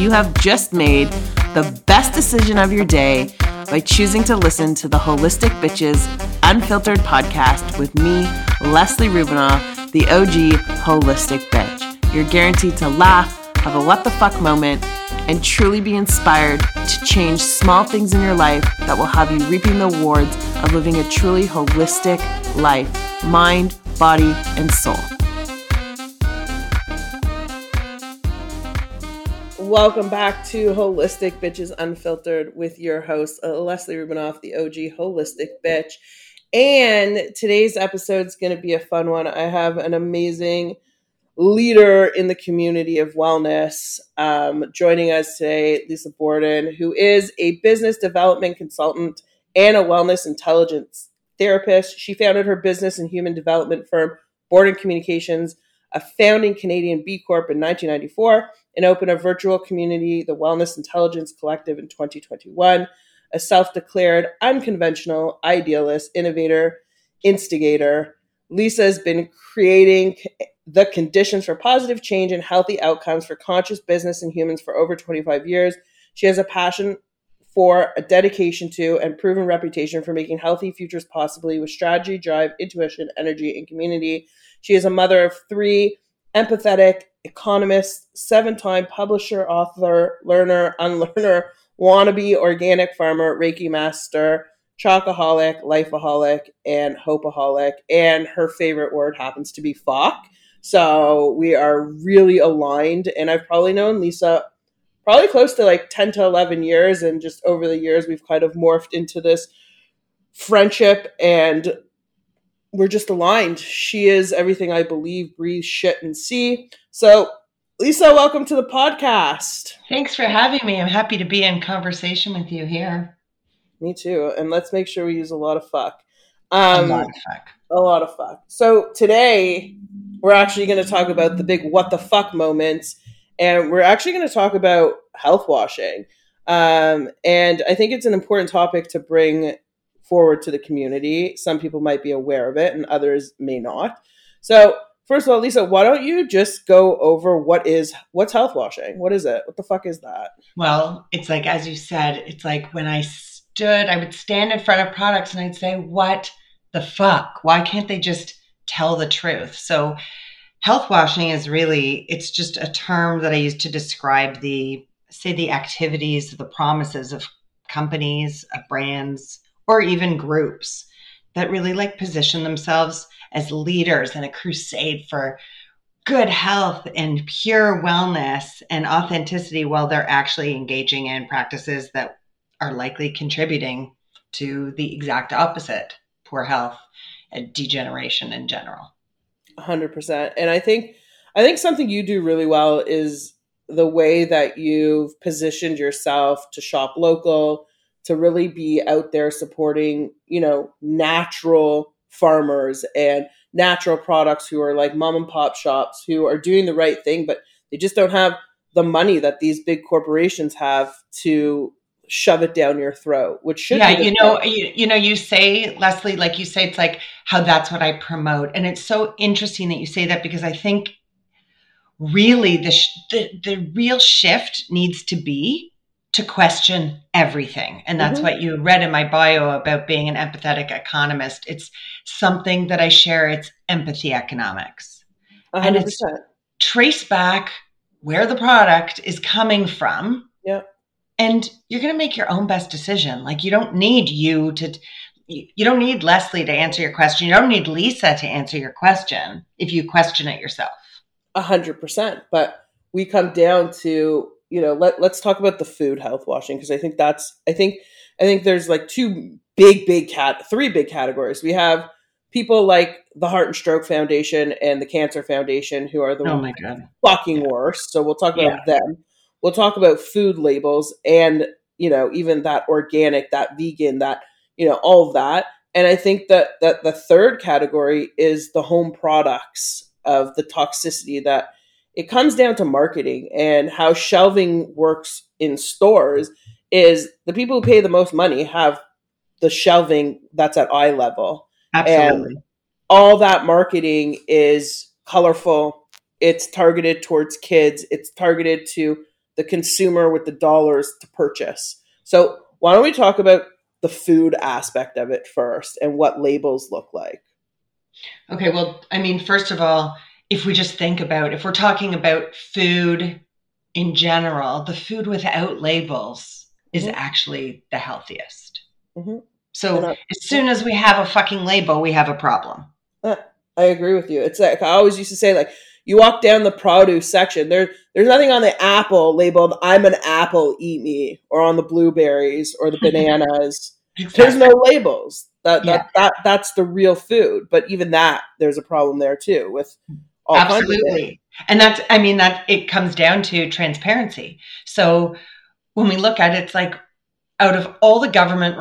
you have just made the best decision of your day by choosing to listen to the Holistic Bitches Unfiltered podcast with me, Leslie Rubinoff, the OG Holistic Bitch. You're guaranteed to laugh, have a what the fuck moment, and truly be inspired to change small things in your life that will have you reaping the rewards of living a truly holistic life mind, body, and soul. Welcome back to Holistic Bitches Unfiltered with your host, uh, Leslie Rubinoff, the OG Holistic Bitch. And today's episode is going to be a fun one. I have an amazing leader in the community of wellness um, joining us today, Lisa Borden, who is a business development consultant and a wellness intelligence therapist. She founded her business and human development firm, Borden Communications, a founding Canadian B Corp in 1994 and open a virtual community, the Wellness Intelligence Collective, in 2021. A self declared unconventional idealist, innovator, instigator, Lisa has been creating the conditions for positive change and healthy outcomes for conscious business and humans for over 25 years. She has a passion for a dedication to and proven reputation for making healthy futures possibly with strategy, drive, intuition, energy, and community. She is a mother of three, empathetic, economist, seven time publisher, author, learner, unlearner, wannabe organic farmer, Reiki master, chocoholic, lifeaholic, and hopeaholic. And her favorite word happens to be fuck. So we are really aligned. And I've probably known Lisa probably close to like 10 to 11 years. And just over the years, we've kind of morphed into this friendship and we're just aligned. She is everything I believe, breathe, shit, and see. So, Lisa, welcome to the podcast. Thanks for having me. I'm happy to be in conversation with you here. Me too. And let's make sure we use a lot of fuck. Um, a lot of fuck. A lot of fuck. So today we're actually going to talk about the big what the fuck moments, and we're actually going to talk about health washing. Um, and I think it's an important topic to bring forward to the community. Some people might be aware of it and others may not. So, first of all, Lisa, why don't you just go over what is what's health washing? What is it? What the fuck is that? Well, it's like as you said, it's like when I stood, I would stand in front of products and I'd say, "What the fuck? Why can't they just tell the truth?" So, health washing is really it's just a term that I use to describe the say the activities, the promises of companies, of brands, or even groups that really like position themselves as leaders in a crusade for good health and pure wellness and authenticity while they're actually engaging in practices that are likely contributing to the exact opposite poor health and degeneration in general. 100% and i think i think something you do really well is the way that you've positioned yourself to shop local to really be out there supporting, you know, natural farmers and natural products who are like mom and pop shops who are doing the right thing, but they just don't have the money that these big corporations have to shove it down your throat, which should yeah, you know, you, you know, you say Leslie, like you say, it's like how that's what I promote, and it's so interesting that you say that because I think really the sh- the, the real shift needs to be to question everything. And that's mm-hmm. what you read in my bio about being an empathetic economist. It's something that I share. It's empathy economics. 100%. And it's trace back where the product is coming from. Yeah. And you're going to make your own best decision. Like you don't need you to you don't need Leslie to answer your question. You don't need Lisa to answer your question if you question it yourself. A hundred percent. But we come down to you know, let let's talk about the food health washing because I think that's I think I think there's like two big big cat three big categories. We have people like the Heart and Stroke Foundation and the Cancer Foundation who are the oh my God. fucking worst. So we'll talk about yeah. them. We'll talk about food labels and you know even that organic, that vegan, that you know all of that. And I think that that the third category is the home products of the toxicity that it comes down to marketing and how shelving works in stores is the people who pay the most money have the shelving that's at eye level. Absolutely. And all that marketing is colorful. It's targeted towards kids. It's targeted to the consumer with the dollars to purchase. So, why don't we talk about the food aspect of it first and what labels look like? Okay, well, I mean, first of all, if we just think about if we're talking about food in general, the food without labels is mm-hmm. actually the healthiest. Mm-hmm. So I, as soon as we have a fucking label, we have a problem. Uh, I agree with you. It's like I always used to say, like you walk down the produce section, there there's nothing on the apple labeled "I'm an apple, eat me," or on the blueberries or the bananas. exactly. There's no labels. That, yeah. that that that's the real food. But even that, there's a problem there too with Oh, absolutely. And that's I mean that it comes down to transparency. So when we look at it, it's like out of all the government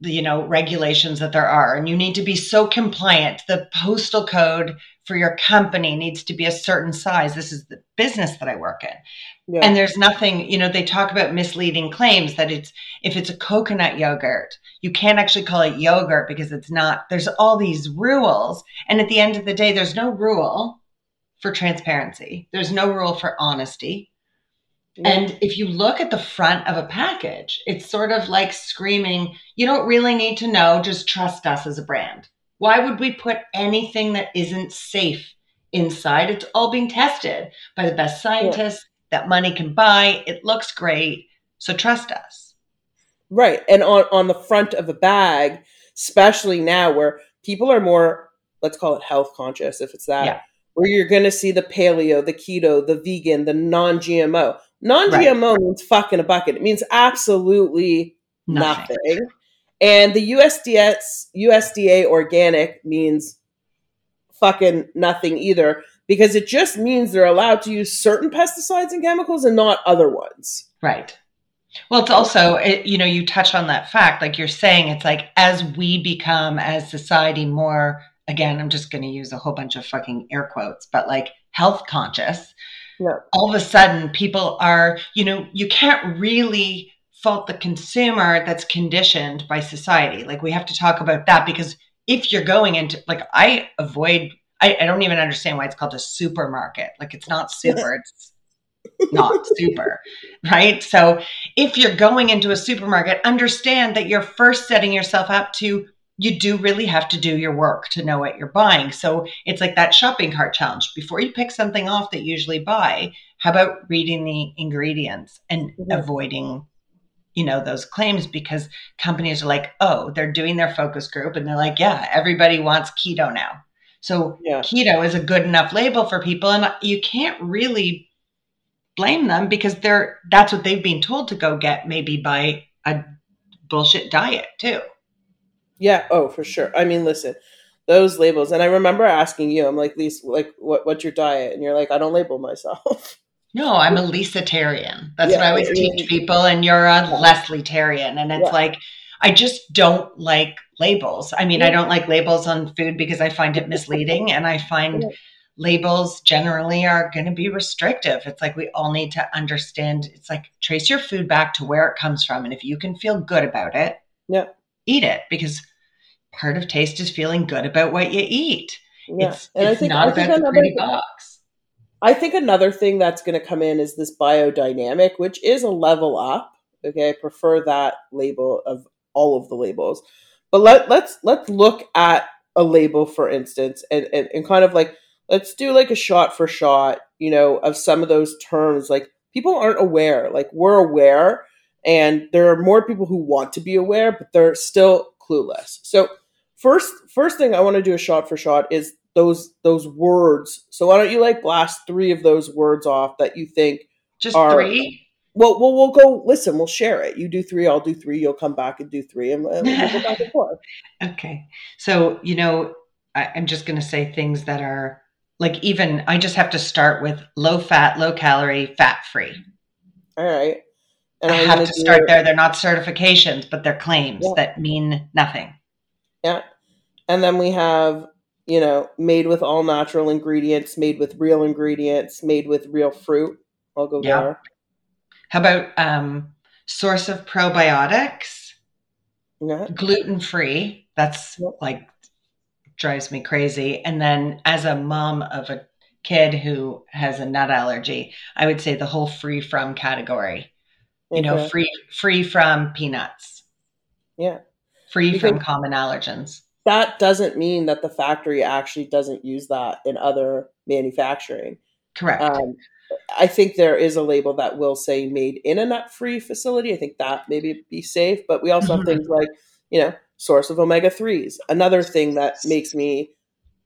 you know regulations that there are and you need to be so compliant the postal code for your company needs to be a certain size this is the business that i work in yeah. and there's nothing you know they talk about misleading claims that it's if it's a coconut yogurt you can't actually call it yogurt because it's not there's all these rules and at the end of the day there's no rule for transparency there's no rule for honesty and if you look at the front of a package, it's sort of like screaming, you don't really need to know, just trust us as a brand. Why would we put anything that isn't safe inside? It's all being tested by the best scientists yeah. that money can buy. It looks great. So trust us. Right. And on, on the front of a bag, especially now where people are more, let's call it health conscious, if it's that. Yeah where you're going to see the paleo, the keto, the vegan, the non GMO. Non GMO right. means fucking a bucket. It means absolutely nothing. nothing. And the USDS, USDA organic means fucking nothing either because it just means they're allowed to use certain pesticides and chemicals and not other ones. Right. Well, it's also, it, you know, you touch on that fact, like you're saying, it's like as we become, as society, more, again, I'm just going to use a whole bunch of fucking air quotes, but like health conscious, yeah. all of a sudden people are, you know, you can't really fault the consumer that's conditioned by society. Like we have to talk about that because if you're going into like I avoid I, I don't even understand why it's called a supermarket. Like it's not super, it's not super, right? So if you're going into a supermarket, understand that you're first setting yourself up to you do really have to do your work to know what you're buying. So it's like that shopping cart challenge. Before you pick something off that you usually buy, how about reading the ingredients and mm-hmm. avoiding you know those claims because companies are like oh they're doing their focus group and they're like yeah everybody wants keto now so yeah. keto is a good enough label for people and you can't really blame them because they're that's what they've been told to go get maybe by a bullshit diet too yeah. Oh, for sure. I mean, listen, those labels, and I remember asking you, I'm like, Lisa, like, what, what's your diet? And you're like, I don't label myself. No, I'm a Lisatarian. That's yeah, what I always I mean, teach people, and you're a Leslie-tarian. And it's yeah. like, I just don't like labels. I mean, yeah. I don't like labels on food because I find it misleading, and I find labels generally are going to be restrictive. It's like we all need to understand. It's like trace your food back to where it comes from, and if you can feel good about it, yeah, eat it because part of taste is feeling good about what you eat. Yeah. It's, and it's I think, not I think about the pretty box. I think another thing that's going to come in is this biodynamic, which is a level up. Okay, I prefer that label of all of the labels. But let let's let's look at a label, for instance, and, and, and kind of like let's do like a shot for shot, you know, of some of those terms. Like people aren't aware. Like we're aware, and there are more people who want to be aware, but they're still clueless. So first first thing I want to do a shot for shot is those those words. So why don't you like blast three of those words off that you think just are, three? Well, well, we'll go. Listen, we'll share it. You do three, I'll do three. You'll come back and do three, and we'll go back and forth. Okay. So you know, I, I'm just going to say things that are like even. I just have to start with low fat, low calorie, fat free. All right. And I have to start there. They're not certifications, but they're claims yeah. that mean nothing. Yeah. And then we have, you know, made with all natural ingredients, made with real ingredients, made with real fruit. I'll go yeah. there. How about um, source of probiotics? Yeah. Gluten free. That's like drives me crazy. And then as a mom of a kid who has a nut allergy, I would say the whole free from category. You know, free free from peanuts, Yeah. free from common allergens. That doesn't mean that the factory actually doesn't use that in other manufacturing. Correct. Um, I think there is a label that will say made in a nut free facility. I think that maybe be safe, but we also have things like, you know, source of omega 3s. Another thing that makes me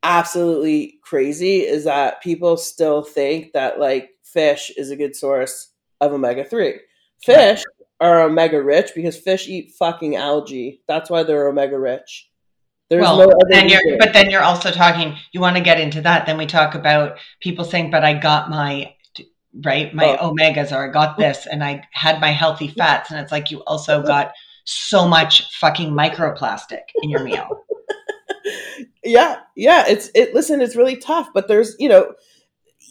absolutely crazy is that people still think that like fish is a good source of omega 3. Fish are omega rich because fish eat fucking algae. That's why they're omega rich. There's well, no other then you're, but then you're also talking. You want to get into that? Then we talk about people saying, "But I got my right, my Oh. omegas, or I got this, and I had my healthy fats." And it's like you also got so much fucking microplastic in your meal. yeah yeah it's it listen it's really tough but there's you know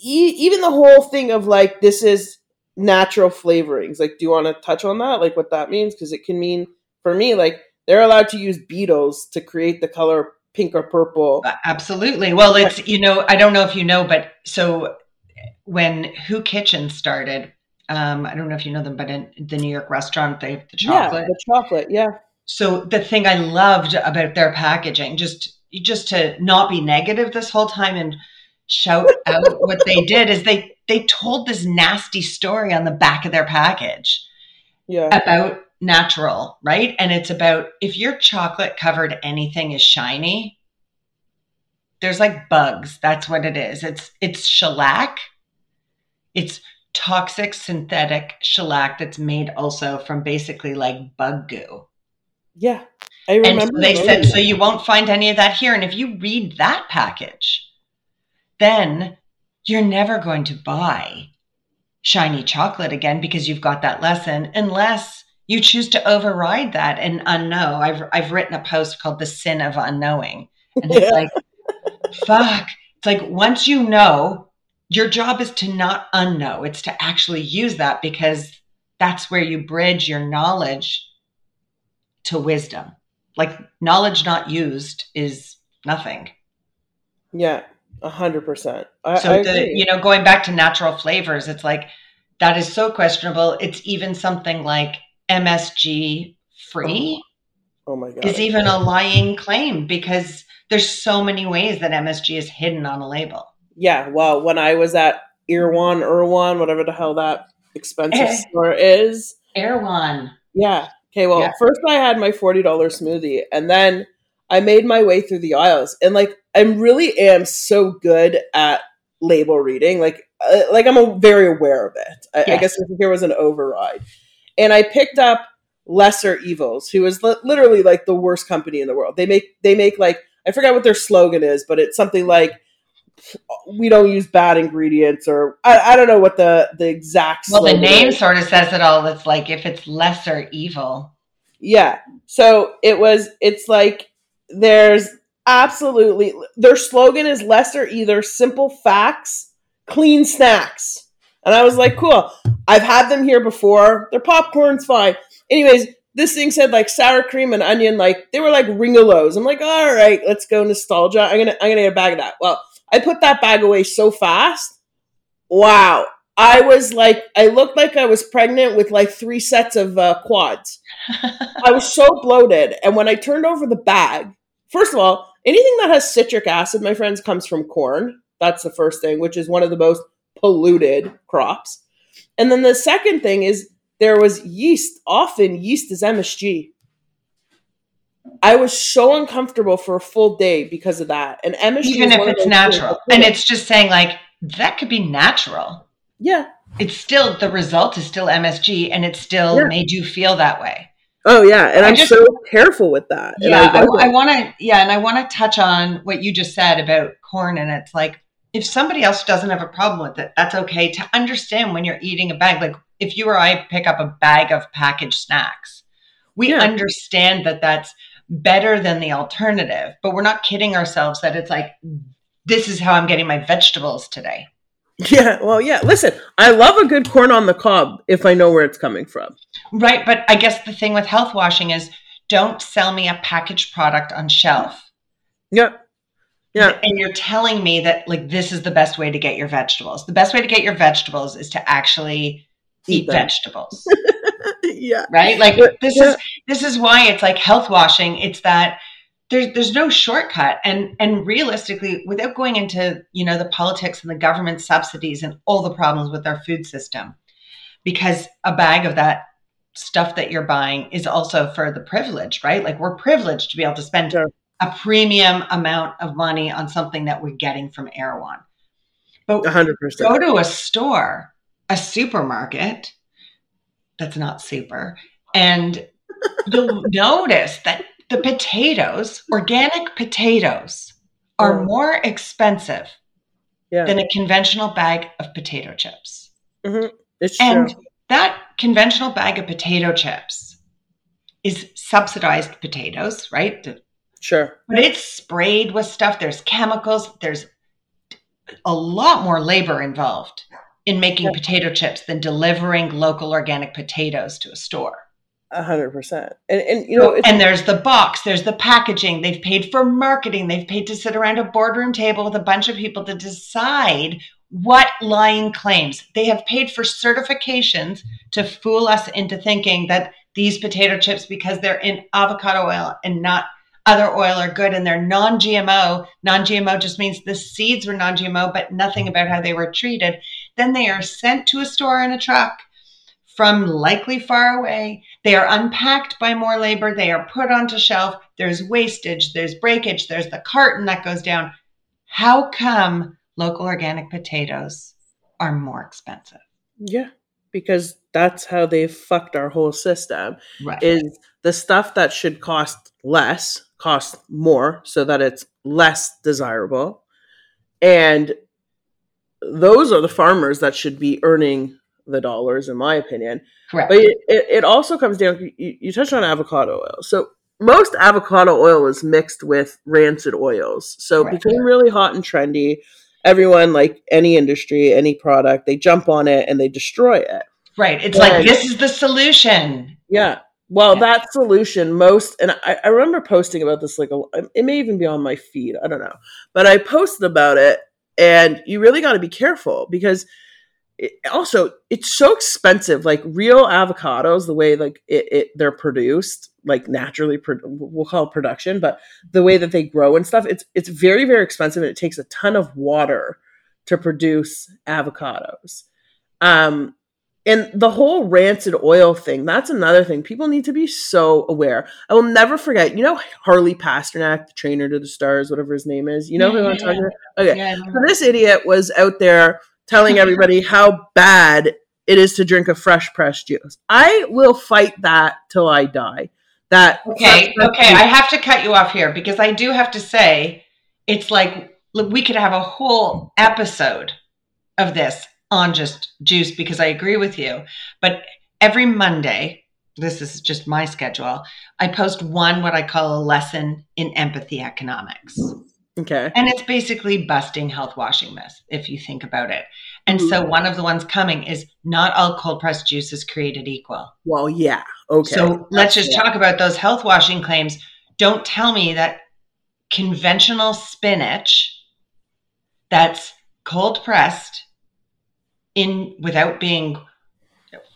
e- even the whole thing of like this is natural flavorings like do you want to touch on that like what that means because it can mean for me like they're allowed to use beetles to create the color pink or purple Absolutely. Well, it's you know, I don't know if you know, but so when Hu Kitchen started, um, I don't know if you know them, but in the New York restaurant, they have the chocolate. yeah the chocolate yeah so the thing I loved about their packaging, just just to not be negative this whole time and shout out what they did, is they they told this nasty story on the back of their package yeah about natural, right? And it's about if your chocolate covered anything is shiny, there's like bugs. That's what it is. It's it's shellac. It's toxic synthetic shellac that's made also from basically like bug goo. yeah i And remember so they said, that. so you won't find any of that here. And if you read that package, then you're never going to buy shiny chocolate again because you've got that lesson, unless you choose to override that and unknow. I've I've written a post called "The Sin of Unknowing," and it's Yeah. like, fuck. It's like once you know, your job is to not unknow. It's to actually use that because that's where you bridge your knowledge to wisdom. Like knowledge not used is nothing. yeah a hundred percent So the you know going back to natural flavors, it's like that is so questionable. It's even something like MSG free oh my god is even a lying claim because there's so many ways that MSG is hidden on a label. yeah well when i was at Irwan, Irwan, whatever the hell that expensive Eh. store is Erewhon. Yeah. Okay. Well, Yeah. first I had my forty dollars smoothie, and then I made my way through the aisles, and like I really am so good at label reading. Like, uh, like I'm a, very aware of it. I, I Yes. guess there was an override, and I picked up Lesser Evils, who is li- literally like the worst company in the world. They make they make like I forgot what their slogan is, but it's something like we don't use bad ingredients or I, I don't know what the the exact Well, the name is. sort of says it all. It's like if it's lesser evil. Yeah. So it was, it's like there's absolutely, their slogan is lesser either simple facts, clean snacks. And I was like, cool. I've had them here before. Their popcorn's fine. Anyways, this thing said like sour cream and onion, like they were like ringolos. I'm like, all right, let's go nostalgia. I'm gonna, I'm gonna get a bag of that. Well, I put that bag away so fast. Wow. I was like, I looked like I was pregnant with like three sets of uh, quads. I was so bloated. And when I turned over the bag, first of all, anything that has citric acid, my friends, comes from corn. That's the first thing, which is one of the most polluted crops. And then the second thing is there was yeast. Often yeast is MSG. I was so uncomfortable for a full day because of that. And MSG Even if it's natural. And it's just saying like that could be natural. yeah. It's still the result is still MSG and it still Yeah. made you feel that way. Oh yeah, and I I'm just- so careful with that. And Yeah, I, I want to. Yeah, and I want to touch on what you just said about corn, and it's like if somebody else doesn't have a problem with it, that's okay. To understand when you're eating a bag, like if you or I pick up a bag of packaged snacks, we Yeah. understand that that's better than the alternative, but we're not kidding ourselves that it's like this is how I'm getting my vegetables today. Yeah, well, yeah. Listen, I love a good corn on the cob if I know where it's coming from. Right, but I guess the thing with health washing is don't sell me a packaged product on shelf. Yeah. Yeah. And you're telling me that like this is the best way to get your vegetables. The best way to get your vegetables is to actually eat, Eat vegetables. yeah. right? Like Yeah. this Yeah. is this is why it's like health washing. It's that there's there's no shortcut, and and realistically, without going into you know the politics and the government subsidies and all the problems with our food system, because a bag of that stuff that you're buying is also for the privileged, right? Like we're privileged to be able to spend Sure. A premium amount of money on something that we're getting from Erewhon. But A hundred go to a store, a supermarket that's not super, and you'll notice that the potatoes, organic potatoes, are Mm. more expensive Yeah. than a conventional bag of potato chips. It's And true. that conventional bag of potato chips is subsidized potatoes, right? The- Sure. But it's sprayed with stuff. There's chemicals. There's a lot more labor involved in making Yeah. potato chips than delivering local organic potatoes to a store. A hundred percent. And and you know, and there's the box, there's the packaging. They've paid for marketing. They've paid to sit around a boardroom table with a bunch of people to decide what lying claims. They have paid for certifications to fool us into thinking that these potato chips, because they're in avocado oil and not other oil, are good and they're non GMO. Non GMO just means the seeds were non GMO, but nothing about how they were treated. Then they are sent to a store in a truck from likely far away. They are unpacked by more labor. They are put onto shelf. There's wastage, there's breakage, there's the carton that goes down. How come local organic potatoes are more expensive? yeah, because that's how they've fucked our whole system. Right. Is the stuff that should cost less cost more so that it's less desirable. And those are the farmers that should be earning the dollars, in my opinion. Correct. But it, it, it also comes down. You, you touched on avocado oil. So most avocado oil is mixed with rancid oils. So it Correct. became really hot and trendy. Everyone, like any industry, any product, they jump on it and they destroy it. right. It's Yeah. like this is the solution. Yeah. Well, Yeah. that solution, most, and I, I remember posting about this, like, a, it may even be on my feed. I don't know. But I posted about it, and you really got to be careful because it, also it's so expensive. Like, real avocados, the way, like, it, it they're produced, like, naturally, pro- we'll call it production, but the way that they grow and stuff, it's, it's very, very expensive, and it takes a ton of water to produce avocados. Um, and the whole rancid oil thing, that's another thing. People need to be so aware. I will never forget, you know, Harley Pasternak, the trainer to the stars, whatever his name is. You know who Yeah, I'm yeah, talking about? Okay. Yeah. So this idiot was out there telling everybody how bad it is to drink a fresh pressed juice. I will fight that till I die. That Okay, okay. I have to cut you off here because I do have to say it's like we could have a whole episode of this on just juice because I agree with you. But every Monday, this is just my schedule, I post one what I call a lesson in empathy economics. okay. And it's basically busting health washing myths, if you think about it. And Mm-hmm. so one of the ones coming is not all cold pressed juice is created equal. Well, yeah. Okay. So let's just talk about those health washing claims. Don't tell me that conventional spinach that's cold pressed in without being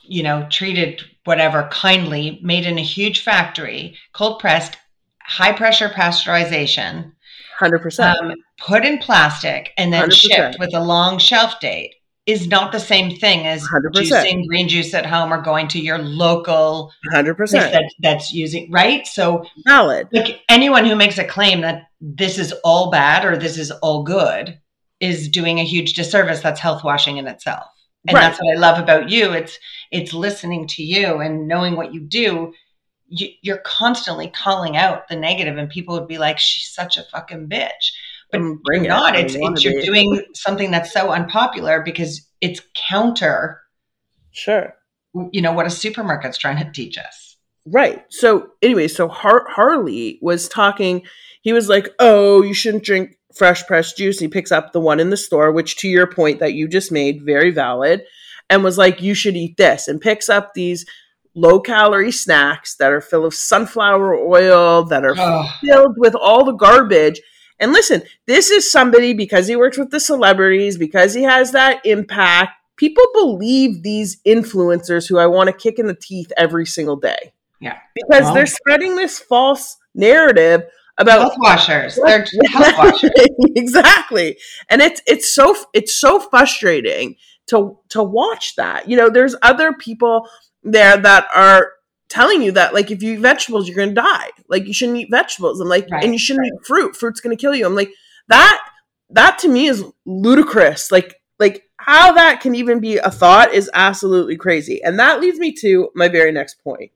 you know treated whatever kindly made in a huge factory cold pressed high pressure pasteurization 100%. um, put in plastic and then 100%. shipped with a long shelf date is not the same thing as 100%. juicing green juice at home or going to your local 100%. place that, that's using right so Valid. like anyone who makes a claim that this is all bad or this is all good is doing a huge disservice that's health washing in itself and Right. that's what i love about you it's it's listening to you and knowing what you do you, you're constantly calling out the negative and people would be like she's such a fucking bitch but bring you're it. not I it's, it's you're doing something that's so unpopular because it's counter Sure. you know what a supermarket's trying to teach us Right. So, anyway, so Har- Harley was talking. He was like, "Oh, you shouldn't drink fresh pressed juice." He picks up the one in the store, which, to your point that you just made, very valid, and was like, "You should eat this," and picks up these low calorie snacks that are full of sunflower oil, that are oh, filled with all the garbage. And listen, this is somebody because he works with the celebrities, because he has that impact. People believe these influencers who I want to kick in the teeth every single day. Yeah. Because well, they're spreading this false narrative about health washers. They're health washers. exactly. And it's it's so it's so frustrating to to watch that. You know, there's other people there that are telling you that like if you eat vegetables you're gonna die like you shouldn't eat vegetables i'm like right, and you shouldn't right. eat fruit fruit's gonna kill you i'm like that that to me is ludicrous like like how that can even be a thought is absolutely crazy and that leads me to my very next point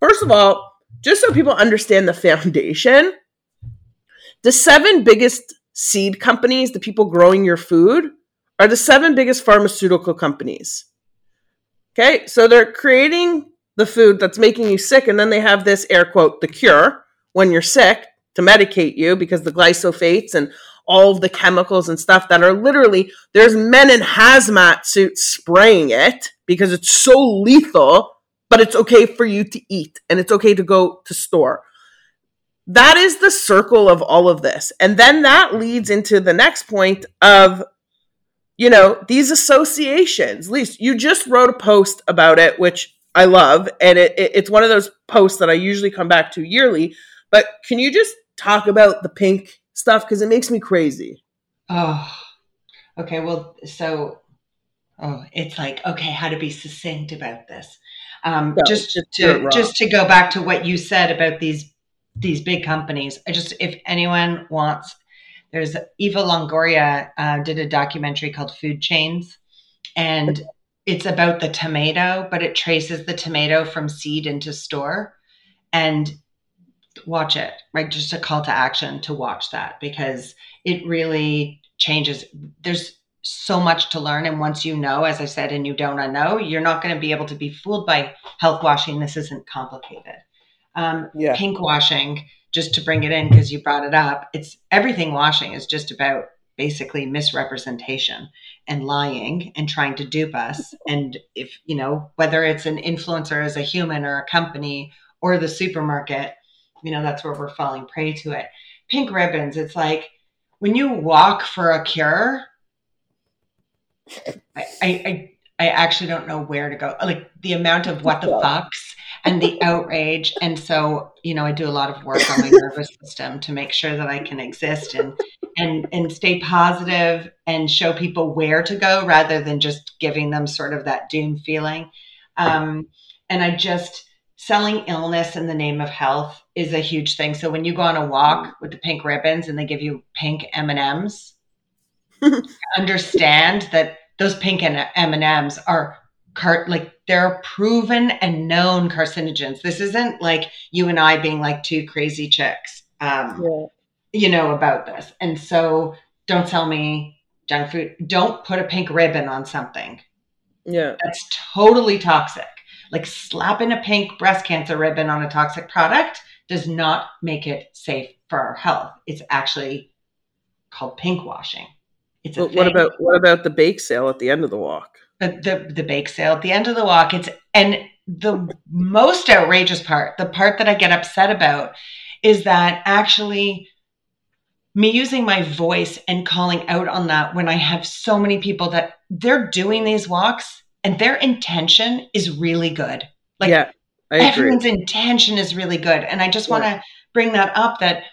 first of all just so people understand the foundation the seven biggest seed companies the people growing your food are the seven biggest pharmaceutical companies okay so they're creating the food that's making you sick. And then they have this air quote, the cure when you're sick to medicate you because the glyphosates and all the chemicals and stuff that are literally there's men in hazmat suits spraying it because it's so lethal, but it's okay for you to eat and it's okay to go to store. That is the circle of all of this. And then that leads into the next point of you know, these associations. At least you just wrote a post about it, which I love, and it, it, it's one of those posts that I usually come back to yearly. But can you just talk about the pink stuff because it makes me crazy? Oh, okay. Well, so oh, it's like okay, how to be succinct about this. Um, no, just to just to go back to what you said about these these big companies. I just if anyone wants, there's Eva Longoria uh, did a documentary called Food Chains, and it's about the tomato, but it traces the tomato from seed into store. And watch it, right? Just a call to action to watch that because it really changes. There's so much to learn. And once you know, as I said, and you don't know, you're not going to be able to be fooled by health washing. This isn't complicated. Um, yeah. Pink washing, just to bring it in because you brought it up, it's everything washing is just about basically misrepresentation and lying and trying to dupe us. And if, you know, whether it's an influencer as a human or a company or the supermarket, you know, that's where we're falling prey to it. Pink ribbons, it's like when you walk for a cure, I, I, I actually don't know where to go. Like the amount of what the fucks and the outrage. And so, you know, I do a lot of work on my nervous system to make sure that I can exist and and and stay positive and show people where to go rather than just giving them sort of that doom feeling. Um, and I just selling illness in the name of health is a huge thing. So when you go on a walk with the pink ribbons and they give you pink M and M's, understand that those pink M and M's are car- like they're proven and known carcinogens. This isn't like you and I being like two crazy chicks. Um, yeah you know, about this. And so don't tell me junk food. Don't put a pink ribbon on something. Yeah. That's totally toxic. Like slapping a pink breast cancer ribbon on a toxic product does not make it safe for our health. It's actually called pink washing. It's what thing. about what about the bake sale at the end of the walk? The, the the bake sale at the end of the walk. It's and the most outrageous part, the part that I get upset about, is that actually me using my voice and calling out on that when I have so many people that they're doing these walks and their intention is really good. Like yeah, everyone's intention is really good. And I just want to bring that up that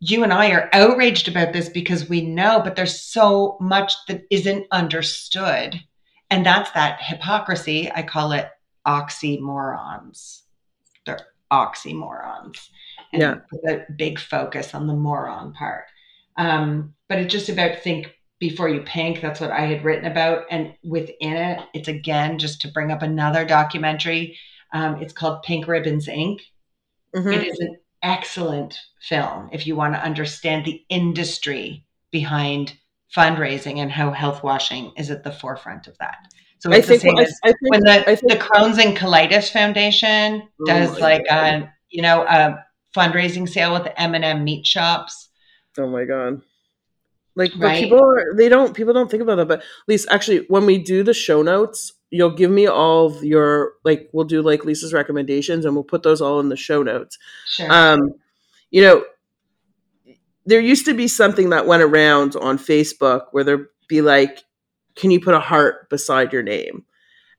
you and I are outraged about this because we know, but there's so much that isn't understood. And that's that hypocrisy. I call it oxymorons. They're oxymorons and yeah. put a big focus on the moron part. Um, but it's just about think before you pink. That's what I had written about. And within it, it's again just to bring up another documentary. Um, it's called Pink Ribbons Inc. Mm-hmm. It is an excellent film if you want to understand the industry behind fundraising and how health washing is at the forefront of that. So it's I the same as I, think, when the, think, the Crohn's and Colitis Foundation does oh like a you know a fundraising sale with the M&M meat shops. Oh my god. Like right? people are, they don't people don't think about that but at least actually when we do the show notes you'll give me all of your like we'll do like Lisa's recommendations and we'll put those all in the show notes. Sure. Um you know there used to be something that went around on Facebook where there'd be like, can you put a heart beside your name?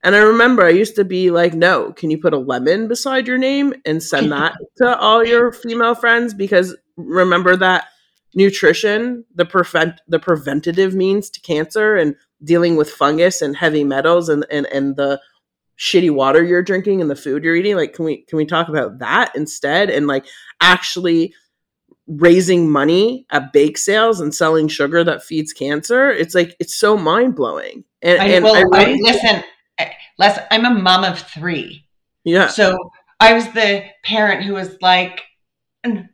And I remember I used to be like, no, can you put a lemon beside your name and send that to all your female friends? Because remember that nutrition, the prevent the preventative means to cancer and dealing with fungus and heavy metals and, and, and the shitty water you're drinking and the food you're eating. Like, can we can we talk about that instead? And like actually raising money at bake sales and selling sugar that feeds cancer. It's like it's so mind blowing. And, I, and well, I really- I, listen, Les, I'm a mom of three. yeah, So I was the parent who was like, "N-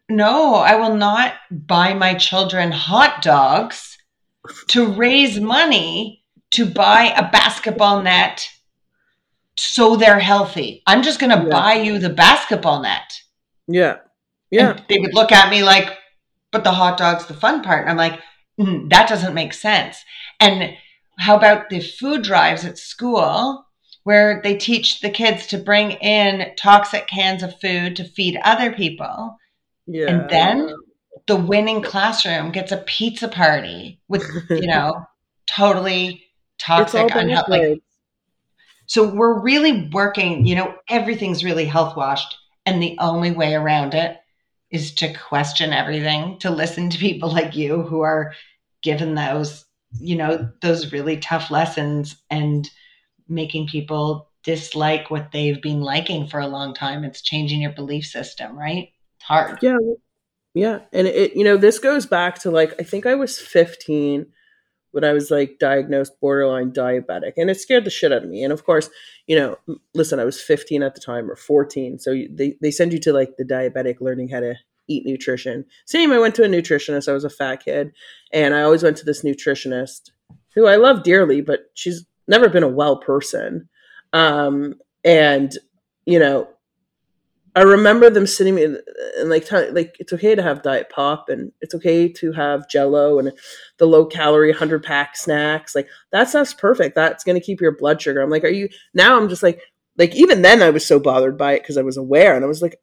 no, I will not buy my children hot dogs to raise money to buy a basketball net so they're healthy. I'm just going to Yeah. buy you the basketball net. yeah, yeah. And they would look at me like, but the hot dog's the fun part. And I'm like, "Mm, that doesn't make sense. And how about the food drives at school where they teach the kids to bring in toxic cans of food to feed other people? Yeah. And then the winning classroom gets a pizza party with, you know, totally toxic, unhealthy. Like, so we're really working, you know, everything's really health washed. And the only way around it is to question everything, to listen to people like you who are given those, you know, those really tough lessons and making people dislike what they've been liking for a long time. It's changing your belief system, right? It's hard. Yeah. Yeah. And it, you know, this goes back to like, I think I was 15 when I was like diagnosed borderline diabetic and it scared the shit out of me. And of course, you know, listen, I was 15 at the time or 14. So they, they send you to like the diabetic learning how to eat nutrition. Same, I went to a nutritionist. I was a fat kid and I always went to this nutritionist who I love dearly, but she's never been a well person. Um, and, you know, I remember them sitting me and, like tell, like it's okay to have diet pop and it's okay to have jello and the low calorie 100 pack snacks like that stuff's perfect. That's going to keep your blood sugar. I'm like are you now i'm just like like even then i was so bothered by it because i was aware and i was like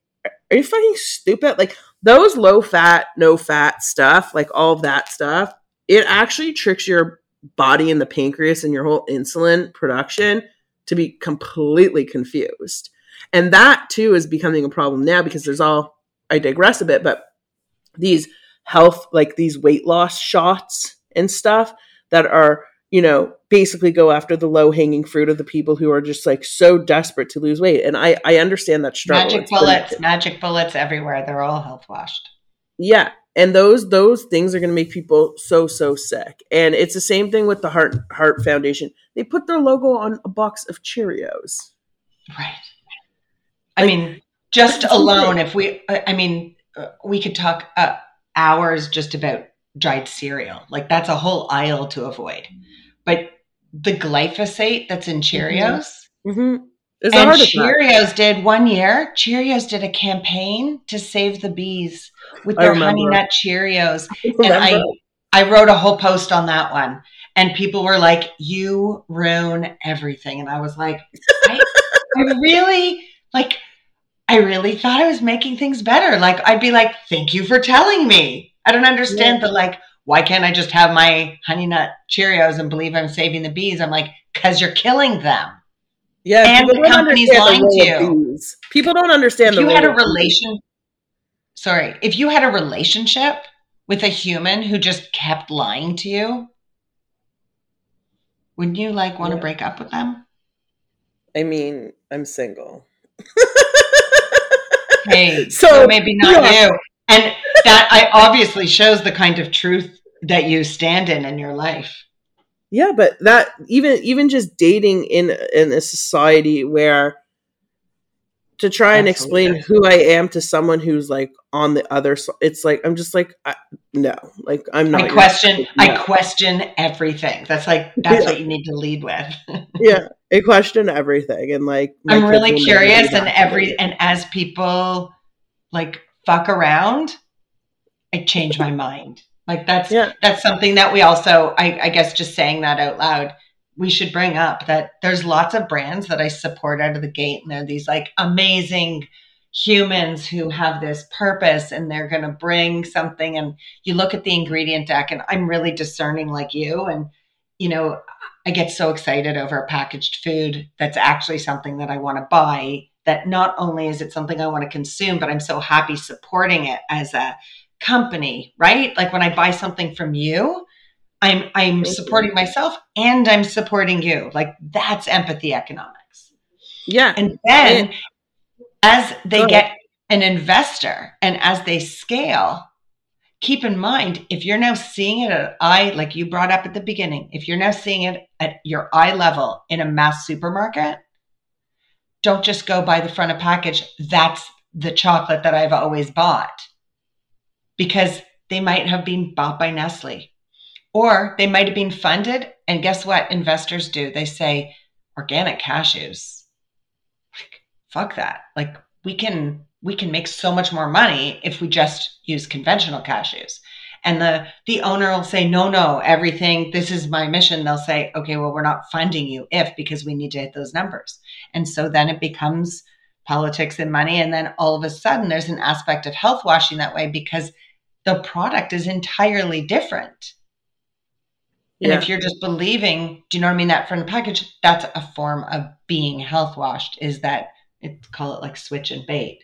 are you fucking stupid? Like those low fat no fat stuff like all of that stuff it actually tricks your body and the pancreas and your whole insulin production to be completely confused and that too is becoming a problem now because there's all i digress a bit but these health like these weight loss shots and stuff that are you know basically go after the low hanging fruit of the people who are just like so desperate to lose weight. And i i understand that struggle. Magic bullets, magic bullets everywhere. They're all health washed. yeah. And those those things are going to make people so so sick. And it's the same thing with the heart heart foundation. They put their logo on a box of cheerios. Right. I mean, just alone, if we, I I mean, uh, we could talk uh, hours just about dried cereal. Like that's a whole aisle to avoid. But the glyphosate that's in Cheerios, mm-hmm. it's and. Cheerios did one year, Cheerios did a campaign to save the bees with their honey nut Cheerios. And I? I wrote a whole post on that one. And people were like, you ruin everything. And I was like, I, I really, like, I really thought I was making things better. Like, I'd be like, thank you for telling me. I don't understand the, like, why can't I just have my honey nut Cheerios and believe I'm saving the bees? I'm like, because you're killing them. Yeah, And the company's understand the lying to of. People don't understand If the you had a relation, sorry, if you had a relationship with a human who just kept lying to you, wouldn't you like want to Yeah. break up with them? I mean, I'm single. Hey, So, so maybe not yeah. you. And that I obviously shows the kind of truth that you stand in in your life. Yeah, but that even even just dating in in a society where to try and explain who I am to someone who's like on the other side, it's like I'm just like I, no, like I'm not. I your- question. I question everything. That's like that's Yeah. what you need to lead with. yeah, I question everything and like I'm really curious, and every and as people like fuck around, I change my mind. Like that's Yeah. that's something that we also, I, I guess, just saying that out loud, we should bring up that there's lots of brands that I support out of the gate, and they're these like amazing, humans who have this purpose and they're going to bring something and you look at the ingredient deck and I'm really discerning like you and you know I get so excited over a packaged food that's actually something that I want to buy that not only is it something I want to consume but I'm so happy supporting it as a company right? Like when I buy something from you I'm I'm supporting myself and I'm supporting you. Like that's empathy economics. Yeah. And then as they get an investor and as they scale, keep in mind if you're now seeing it at eye, like you brought up at the beginning, if you're now seeing it at your eye level in a mass supermarket, don't just go by the front of package. That's the chocolate that I've always bought because they might have been bought by Nestle or they might have been funded. And guess what investors do? They say organic cashews fuck that. Like we can we can make so much more money if we just use conventional cashews. And the the owner will say, no, no, everything, this is my mission. They'll say, okay, well, we're not funding you if because we need to hit those numbers. And so then it becomes politics and money. And then all of a sudden there's an aspect of health washing that way because the product is entirely different. And if you're just believing, do you know what I mean? That front package, that's a form of being health washed, is that it call it like switch and bait.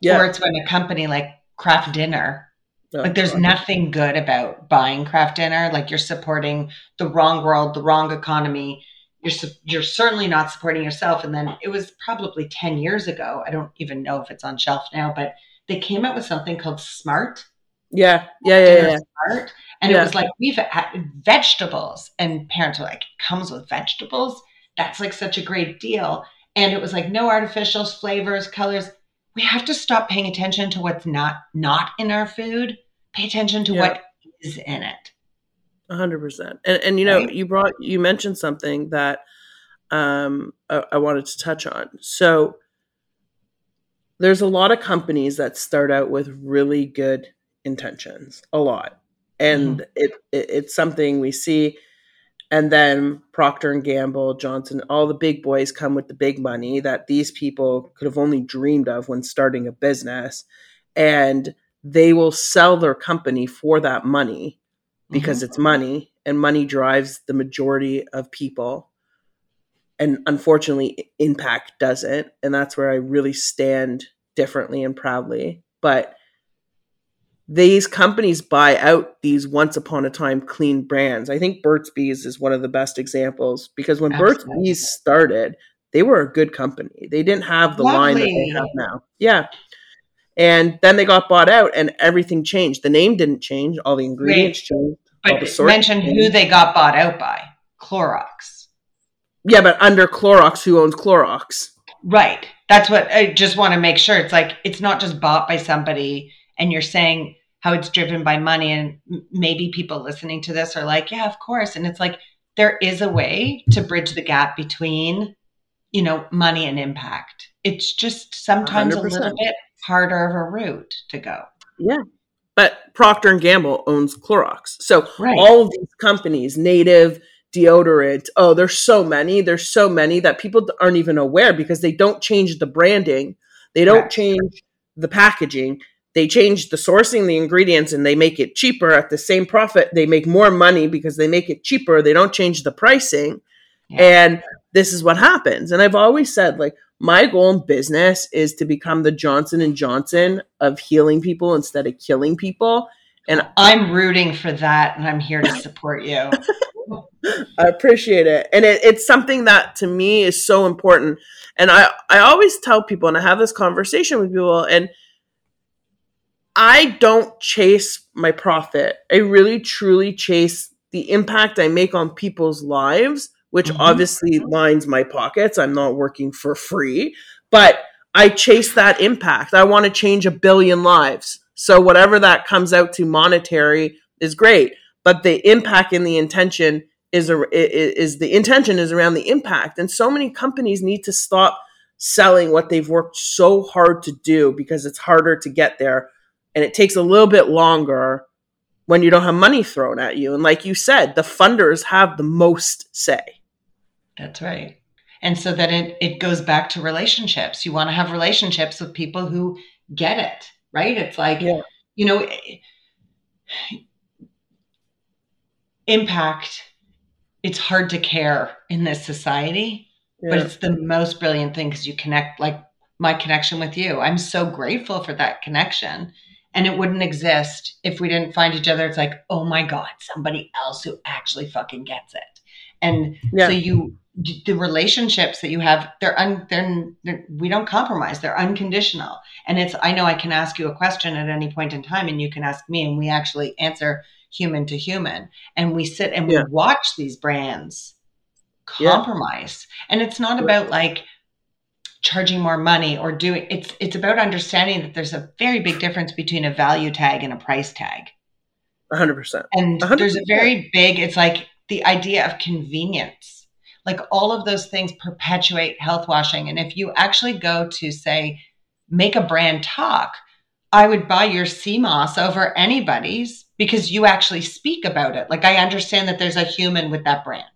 Yeah. Or it's when a company like Kraft Dinner, oh, like there's nothing good about buying Kraft Dinner. Like you're supporting the wrong world, the wrong economy. You're you're certainly not supporting yourself. And then it was probably ten years ago. I don't even know if it's on shelf now, but they came out with something called Smart. Yeah, yeah, yeah, yeah. Smart, and yeah. it was like we've had vegetables, and parents were like, "Comes with vegetables." That's like such a great deal and it was like no artificial flavors, colors. We have to stop paying attention to what's not not in our food. Pay attention to yeah. what is in it. A hundred percent. And and you know, right? you brought you mentioned something that um I, I wanted to touch on. So there's a lot of companies that start out with really good intentions, a lot, and mm-hmm. it, it it's something we see and then procter and gamble johnson all the big boys come with the big money that these people could have only dreamed of when starting a business. And they will sell their company for that money because mm-hmm. it's money and money drives the majority of people. And unfortunately impact doesn't. And that's where i really stand differently and proudly. But these companies buy out these once upon a time clean brands. I think Burt's Bees is one of the best examples because when Absolutely. Burt's Bees started, they were a good company. They didn't have the Lovely. line that they have now. Yeah. And then they got bought out and everything changed. The name didn't change, all the ingredients Wait, changed. But mention who they got bought out by. Clorox. Yeah, but under Clorox, who owns Clorox? Right. That's what I just want to make sure. It's like it's not just bought by somebody and you're saying how it's driven by money and maybe people listening to this are like yeah of course. And it's like there is a way to bridge the gap between you know money and impact. It's just sometimes 100%. a little bit harder of a route to go. Yeah. But procter and gamble owns clorox. So right. all of these companies native deodorant oh there's so many there's so many that people aren't even aware because they don't change the branding. They don't right. change the packaging they change the sourcing the ingredients and they make it cheaper at the same profit. They make more money because they make it cheaper. They don't change the pricing. Yeah. and this is what happens. And i've always said like my goal in business is to become the johnson and johnson of healing people instead of killing people. And i'm rooting for that and i'm here to support you. I appreciate it. And it, it's something that to me is so important. And i i always tell people and i have this conversation with people and I don't chase my profit. I really truly chase the impact I make on people's lives, which mm-hmm. obviously lines my pockets. I'm not working for free, but I chase that impact. I want to change a billion lives. So whatever that comes out to monetary is great, but the impact and the intention is a, is the intention is around the impact. And so many companies need to stop selling what they've worked so hard to do because it's harder to get there and it takes a little bit longer when you don't have money thrown at you. And like you said, the funders have the most say. That's right. And so that it, it goes back to relationships. You want to have relationships with people who get it, right? It's like, yeah. you know, impact, it's hard to care in this society, yeah. but it's the most brilliant thing because you connect, like my connection with you. I'm so grateful for that connection. And it wouldn't exist if we didn't find each other. It's like, oh my God, somebody else who actually fucking gets it. And yeah. so you, the relationships that you have, they're, un, they're, they're, we don't compromise. They're unconditional. And it's, I know I can ask you a question at any point in time and you can ask me and we actually answer human to human. And we sit and we watch these brands compromise. Yeah. And it's not about like, charging more money or doing it's it's about understanding that there's a very big difference between a value tag and a price tag. 100% and 100%. there's a very big it's like the idea of convenience. Like all of those things perpetuate health washing. And if you actually go to say make a brand talk i would buy your cmos over anybody's because you actually speak about it. Like i understand that there's a human with that brand.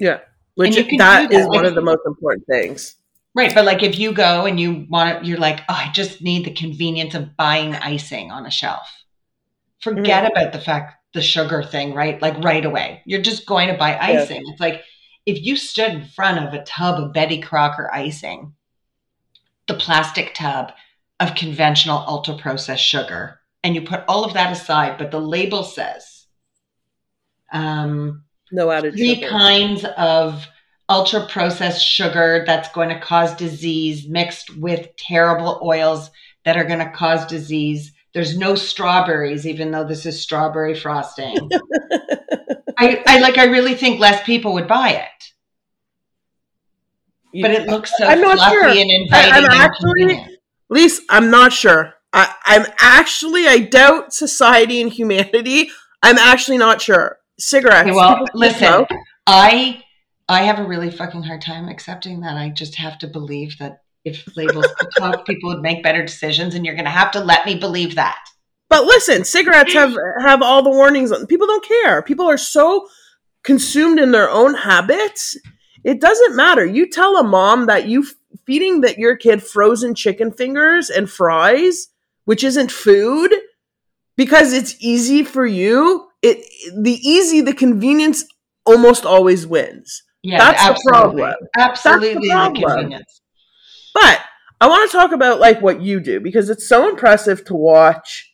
Yeah. Which that, that is one of the most important things Right. But like if you go and you want to, you're like, oh, I just need the convenience of buying icing on a shelf. Forget mm-hmm. about the fact, the sugar thing, right? Like right away. You're just going to buy icing. Yeah. It's like if you stood in front of a tub of Betty Crocker icing, the plastic tub of conventional ultra processed sugar, and you put all of that aside, but the label says um, no added three sugar. kinds of ultra processed sugar that's going to cause disease mixed with terrible oils that are going to cause disease. There's no strawberries, even though this is strawberry frosting. I, I like. I really think less people would buy it, but it looks so I'm not fluffy sure. and inviting. I, am actually, Lise, I'm not sure. I, I'm actually. I doubt society and humanity. I'm actually not sure. Cigarettes. Okay, well, listen. I I have a really fucking hard time accepting that. I just have to believe that if labels could talk, people would make better decisions, and you're going to have to let me believe that. But listen, cigarettes have have all the warnings. People don't care. People are so consumed in their own habits. It doesn't matter. You tell a mom that you feeding that your kid frozen chicken fingers and fries, which isn't food, because it's easy for you. It the easy, the convenience almost always wins. Yeah, that's absolutely. the problem. Absolutely, the, problem. But I want to talk about like what you do because it's so impressive to watch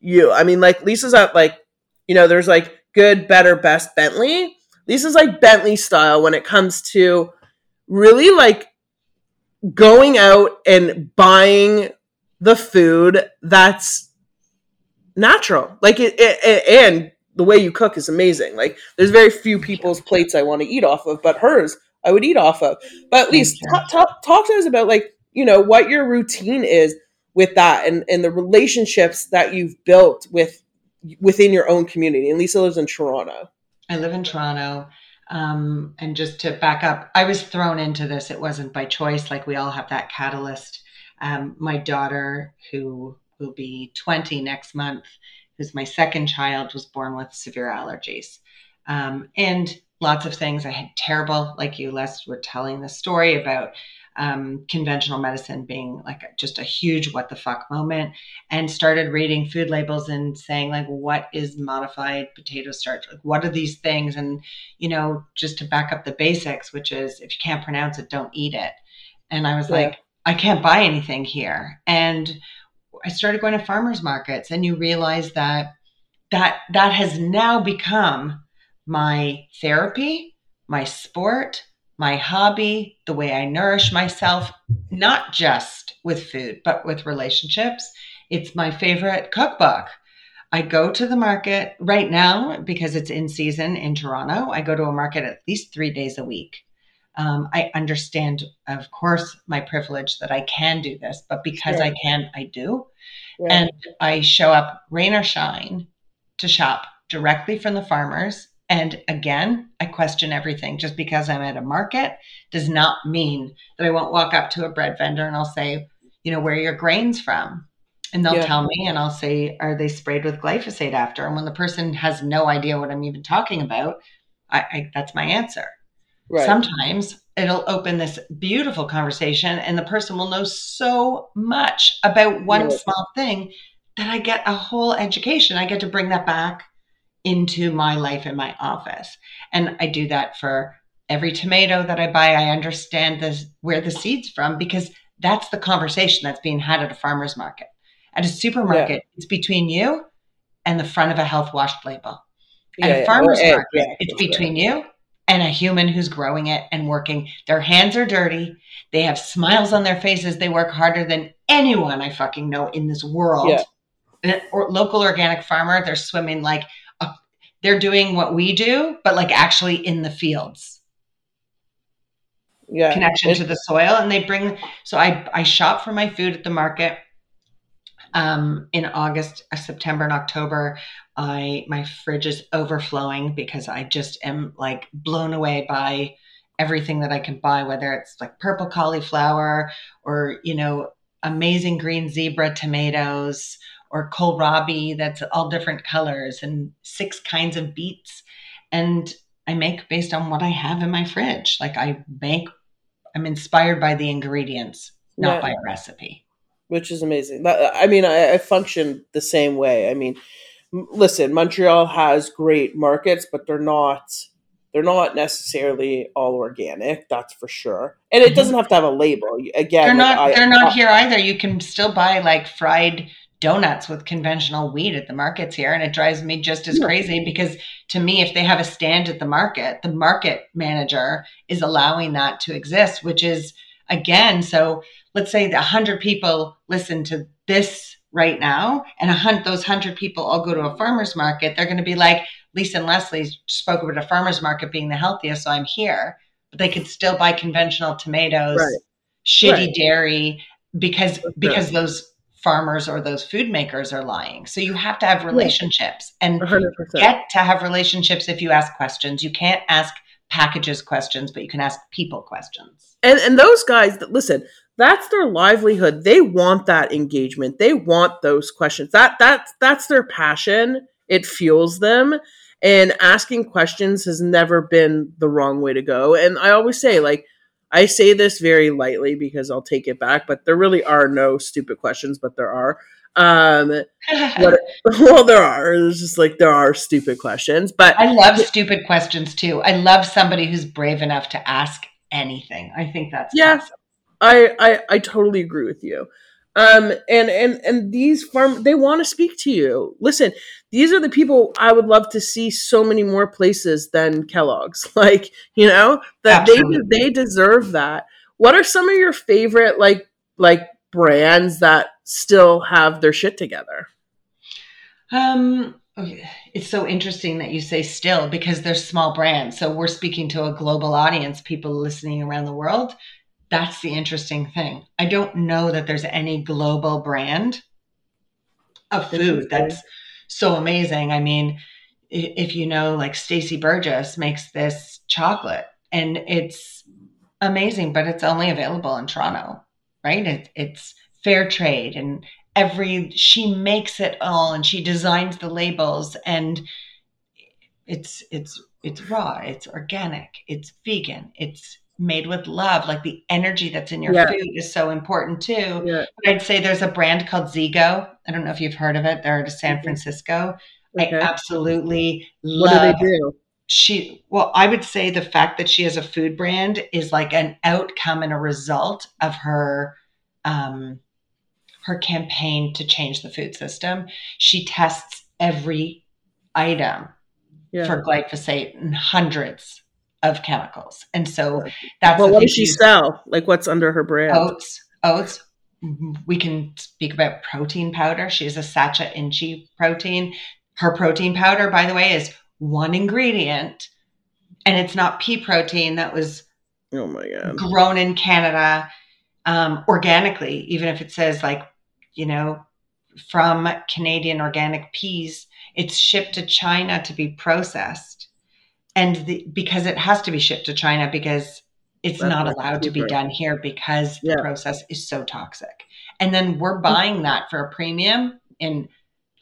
you. I mean, like Lisa's at like, you know, there's like good, better, best Bentley. Lisa's like Bentley style when it comes to really like going out and buying the food that's natural. Like it, it, it and the way you cook is amazing. Like there's very few people's plates I want to eat off of, but hers I would eat off of. But at least talk, talk, talk to us about like you know what your routine is with that and and the relationships that you've built with within your own community. And Lisa lives in Toronto. I live in Toronto. Um, and just to back up, I was thrown into this. It wasn't by choice. Like we all have that catalyst. Um, my daughter, who will be 20 next month, who's my second child, was born with severe allergies. Um, and lots of things. I had terrible, like you, Les, were telling the story about um, conventional medicine being like just a huge what the fuck moment and started reading food labels and saying like what is modified potato starch like what are these things and you know just to back up the basics which is if you can't pronounce it don't eat it and i was yeah. like i can't buy anything here and I started going to farmers markets and you realize that that that has now become my therapy, my sport, my hobby, the way I nourish myself, not just with food, but with relationships. It's my favorite cookbook. I go to the market right now because it's in season in Toronto. I go to a market at least three days a week. Um, I understand, of course, my privilege that I can do this, but because sure. I can, I do. And I show up rain or shine to shop directly from the farmers. And again, I question everything. Just because I'm at a market does not mean that I won't walk up to a bread vendor and I'll say, you know, where are your grains from? And they'll yeah. tell me, and I'll say, are they sprayed with glyphosate after? And when the person has no idea what I'm even talking about, I, I that's my answer. Right. Sometimes it'll open this beautiful conversation and the person will know so much about one small thing that I get a whole education. I get to bring that back into my life in my office. And I do that for every tomato that I buy. I understand this where the seeds from because that's the conversation that's being had at a farmer's market. At a supermarket, it's between you and the front of a health washed label. At Yeah, a farmer's Or egg, market, yeah, it's between you and a human who's growing it and working. Their hands are dirty. They have smiles on their faces. They work harder than anyone I fucking know in this world. Yeah. An or local organic farmer, they're swimming like a, they're doing what we do, but like actually in the fields. Yeah. Connection to the soil, and they bring. So I I shop for my food at the market. Um, in August, uh, September, and October, I my fridge is overflowing because I just am like blown away by everything that I can buy, whether it's like purple cauliflower or you know amazing green zebra tomatoes or kohlrabi that's all different colors and six kinds of beets, and I make based on what I have in my fridge. Like I make, I'm inspired by the ingredients, not Yeah. by a recipe. Which is amazing. I mean, I, I function the same way. I mean, listen, Montreal has great markets, but they're not they're not necessarily all organic. That's for sure. And it Mhm. doesn't have to have a label. Again, they're like, not I- they're not here either. You can still buy like fried donuts with conventional wheat at the markets here and it drives me just as Yeah. crazy because to me if they have a stand at the market, the market manager is allowing that to exist, which is again, so let's say the 100 people listen to this right now and a hun- those 100 people all go to a farmer's market, they're going to be like Lisa and Leslie spoke about a farmer's market being the healthiest, so I'm here. But they could still buy conventional tomatoes Right. shitty Right. dairy because sure. because those farmers or those food makers are lying. So you have to have relationships and 100%. get to have relationships if you ask questions. You can't ask packages questions, but you can ask people questions. and and those guys that listen that's their livelihood. They want that engagement. They want those questions. That that's that's their passion. It fuels them. And asking questions has never been the wrong way to go. And i always say like i say this very lightly because i'll take it back but there really are no stupid questions but there are um what well there are it's just like there are stupid questions but I love stupid questions too. I love somebody who's brave enough to ask anything. I think that's Yeah. awesome. I, I I totally agree with you. Um and and and these farm they want to speak to you. Listen, these are the people I would love to see so many more places than Kellogg's. Like, you know, that Absolutely. they they deserve that. What are some of your favorite like like brands that still have their shit together? Um, it's so interesting that you say still because they're small brands. So we're speaking to a global audience, people listening around the world. That's the interesting thing. I don't know that there's any global brand of food that's so amazing. I mean, if you know, like Stacey Burgess makes this chocolate and it's amazing, but it's only available in Toronto, right? It, it's fair trade and every she makes it all and she designs the labels and it's it's it's raw it's organic it's vegan it's made with love like the energy that's in your Yeah. food is so important too Yeah. i'd say there's a brand called Zego i don't know if you've heard of it they're out of san francisco Okay. i absolutely What love do they do? She well i would say the fact that she has a food brand is like an outcome and a result of her um her campaign to change the food system. She tests every item Yeah. for glyphosate and hundreds of chemicals. And so that's well, what does she sell? Like what's under her brand? oats. Oats. We can speak about protein powder. She has a sacha inchi protein. Her protein powder by the way is one ingredient and it's not pea protein that was Oh my god. grown in canada um, organically even if it says like you know from canadian organic peas it's shipped to china to be processed and the, because it has to be shipped to china because it's That's not allowed to be done here because Yeah. the process is so toxic and then we're buying that for a premium in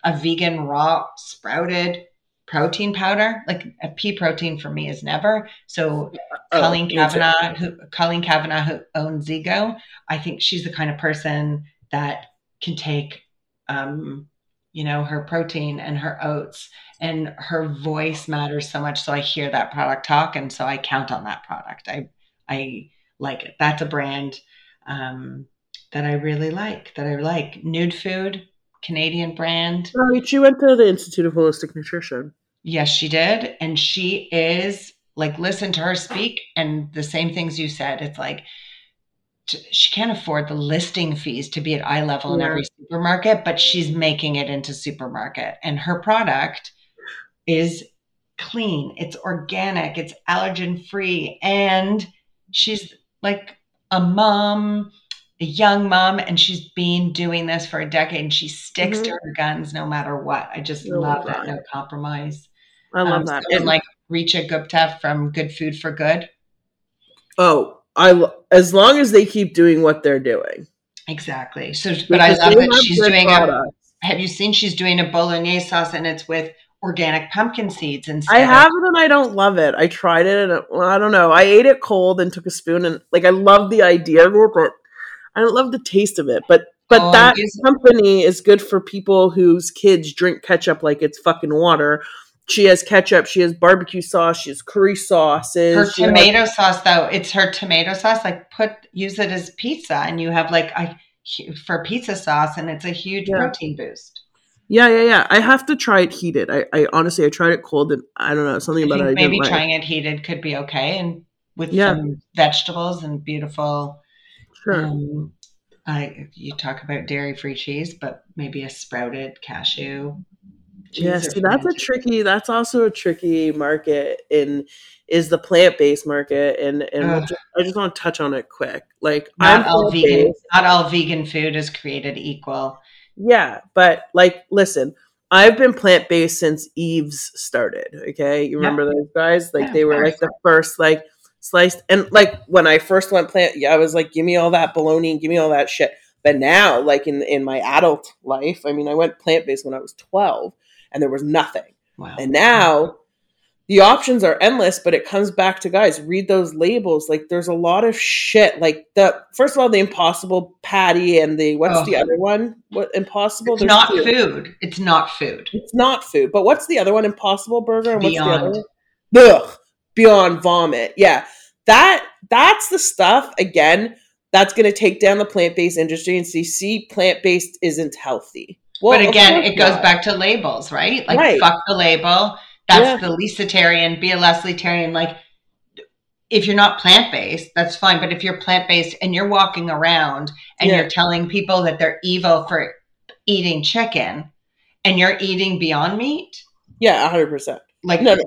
a vegan raw sprouted protein powder. Like a pea protein for me is never. So Oh, Colleen me too. Kavanagh, who Colleen Kavanagh, who owns Zego, I think she's the kind of person that can take, um, you know, her protein and her oats, and her voice matters so much. So I hear that product talk, and so I count on that product. I I like it. That's a brand um, that I really like. That I like. Nude Food, Canadian brand. Right, you went to the Institute of Holistic Nutrition. Yes, she did. And she is like, listen to her speak, and the same things you said. It's like t- she can't afford the listing fees to be at eye level in every supermarket, but she's making it into supermarket. And her product is clean, it's organic, it's allergen free, and she's like a mom. A young mom, and she's been doing this for a decade, and she sticks to Mhm. her guns no matter what. I just Oh, love it. No compromise. I love Um, that. someone And- like Ritcha Gupta from Good Food for Good. oh, I as long as they keep doing what they're doing. Exactly. So, but I love they that have she's good doing a. Have you seen she's doing a bolognese sauce and it's with organic pumpkin seeds instead? I have it and I don't love it. I tried it and it, well, I don't know. I ate it cold and took a spoon and like I love the idea of it, but I don't love the taste of it. But but Oh, that company is good for people whose kids drink ketchup like it's fucking water. She has ketchup. She has barbecue sauce. She has curry sauces. Her she has- tomato sauce, though, it's her tomato sauce. Like, put use it as pizza, and you have like a for pizza sauce, and it's a huge Yeah. protein boost. yeah, yeah, yeah. I have to try it heated. I, I honestly, I tried it cold and I don't know something about it. I maybe didn't like. trying it heated could be okay, and with Yeah. some vegetables and beautiful Sure. Um, I you talk about dairy free cheese, but maybe a sprouted cashew. Yeah, see, that's a tricky. That's also a tricky market. In is the plant based market, and and uh-huh. we'll just, I just want to touch on it quick. Like Not all vegan. Not all vegan food is created equal. Yeah, but like, listen, I've been plant based since Yves started. Okay, you Yeah. remember those guys? Like Yeah, they were like the first like sliced, and like when I first went plant, yeah, I was like, give me all that bologna and give me all that shit. But now, like in in my adult life, I mean, I went plant based when I was twelve, and there was nothing. Wow. And now the options are endless, but it comes back to guys, read those labels. Like there's a lot of shit. Like the first of all, the impossible patty and the what's Oh. the other one? What impossible? it's There's not two. food. It's not food. It's not food. But what's the other one? Impossible burger and what's the other one? Ugh. Beyond vomit. Yeah. That that's the stuff again that's gonna take down the plant-based industry and see see plant-based isn't healthy. Well, but again, it goes not. back to labels, right? Like Right. fuck the label. That's Yeah. the Lesetarian, be a Leslie-tarian. Like if you're not plant-based, that's fine. But if you're plant-based and you're walking around and Yeah. you're telling people that they're evil for eating chicken and you're eating beyond meat, Yeah, hundred percent. like No, no.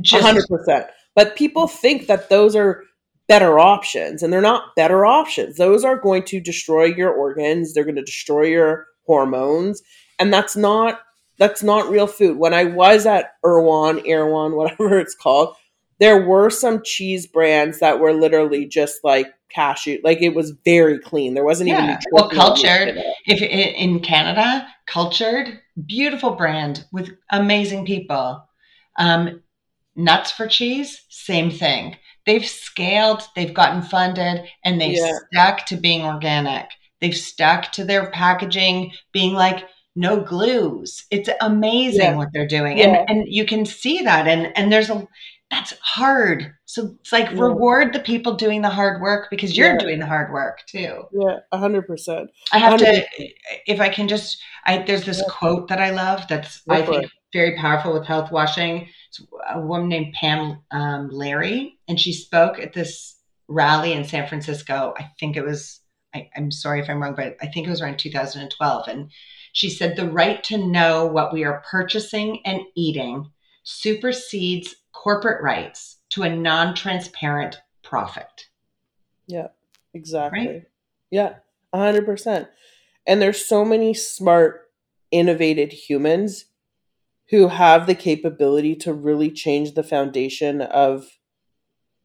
just hundred percent. But people think that those are better options, and they're not better options. Those are going to destroy your organs. They're going to destroy your hormones, and that's not that's not real food. When I was at Erewhon, Erewhon, whatever it's called, there were some cheese brands that were literally just like cashew. Like it was very clean. There wasn't even Well, cultured. in if in Canada, Culcherd, beautiful brand with amazing people. Um, nuts for cheese, same thing. They've scaled, they've gotten funded, and they've Yeah. stuck to being organic. They've stuck to their packaging being like no glues. It's amazing Yeah. what they're doing, Yeah. and and you can see that. And and there's a that's hard. So it's like Yeah. reward the people doing the hard work because you're doing the hard work too. Yeah, hundred percent. I have to, 100. if I can just, I there's this quote that I love that's Go I think it. very powerful with health washing. It's a woman named Pam um, Larry, and she spoke at this rally in San Francisco. I think it was. I, I'm sorry if I'm wrong, but I think it was around 2012, and she said the right to know what we are purchasing and eating supersedes corporate rights to a non-transparent profit. Yeah, exactly. Right? Yeah, hundred percent. And there's so many smart, innovative humans who have the capability to really change the foundation of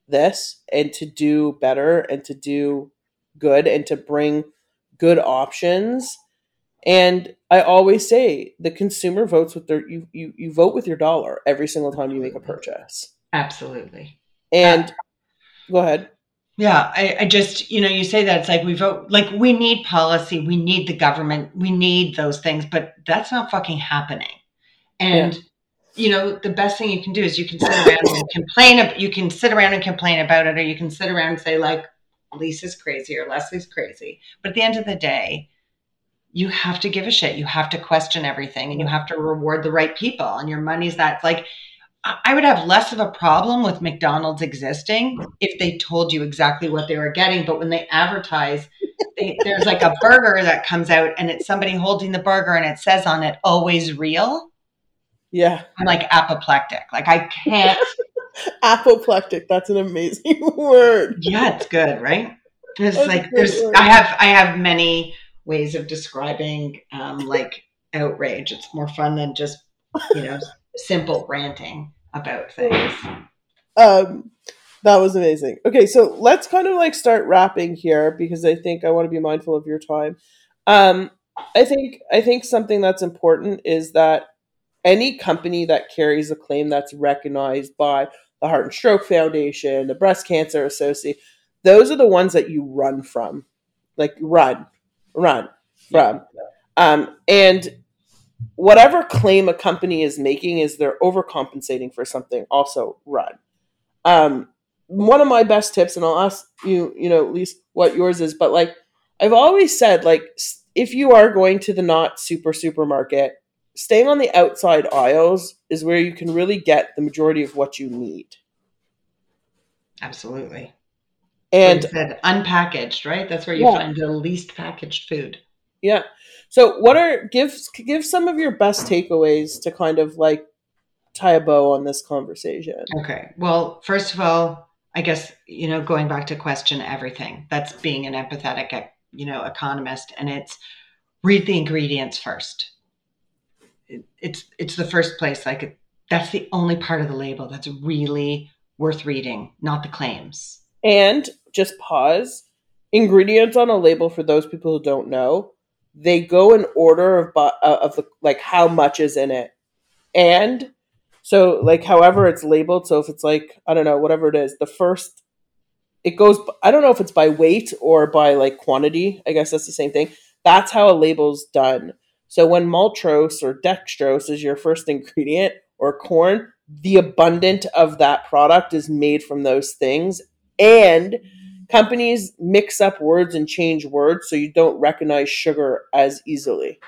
this and to do better and to do good and to bring good options And I always say the consumer votes with their you you, you vote with your dollar every single time you make a purchase. Absolutely. And go ahead. Yeah, I, I, just, you know, you say that it's like we vote, like we need policy, we need the government, we need those things, but that's not fucking happening. And, yeah. you know, the best thing you can do is you can sit around and complain, you can sit around and complain about it, or you can sit around and say, like, Lisa's crazy or Leslie's crazy. But at the end of the day, you have to give a shit. You have to question everything and you have to reward the right people. And your money's that, like, I would have less of a problem with McDonald's existing if they told you exactly what they were getting. But when they advertise, they, there's like a burger that comes out and it's somebody holding the burger and it says on it, always real. Yeah. I'm like apoplectic. Like I can't. apoplectic. That's an amazing word. Yeah, it's good, right? It's like there's, word. I have, I have many ways of describing um, like outrage. It's more fun than just, you know, simple ranting about things. Um, that was amazing. Okay, so let's kind of like start wrapping here because I think I want to be mindful of your time. Um, I think I think something that's important is that any company that carries a claim that's recognized by the Heart and Stroke Foundation, the Breast Cancer Association, those are the ones that you run from. Like run, run from. Um, and whatever claim a company is making is they're overcompensating for something also run um, one of my best tips and i'll ask you you know at least what yours is but like i've always said like if you are going to the not super supermarket staying on the outside aisles is where you can really get the majority of what you need absolutely and said, unpackaged right that's where you yeah. find the least packaged food yeah so, what are give give some of your best takeaways to kind of like tie a bow on this conversation? Okay. Well, first of all, I guess you know going back to question everything. That's being an empathetic, you know, economist, and it's read the ingredients first. It, it's it's the first place. Like that's the only part of the label that's really worth reading, not the claims. And just pause. Ingredients on a label for those people who don't know they go in order of uh, of the, like how much is in it, and so like however it's labeled. So if it's like I don't know whatever it is, the first it goes. I don't know if it's by weight or by like quantity. I guess that's the same thing. That's how a label's done. So when maltose or dextrose is your first ingredient or corn, the abundant of that product is made from those things and companies mix up words and change words so you don't recognize sugar as easily.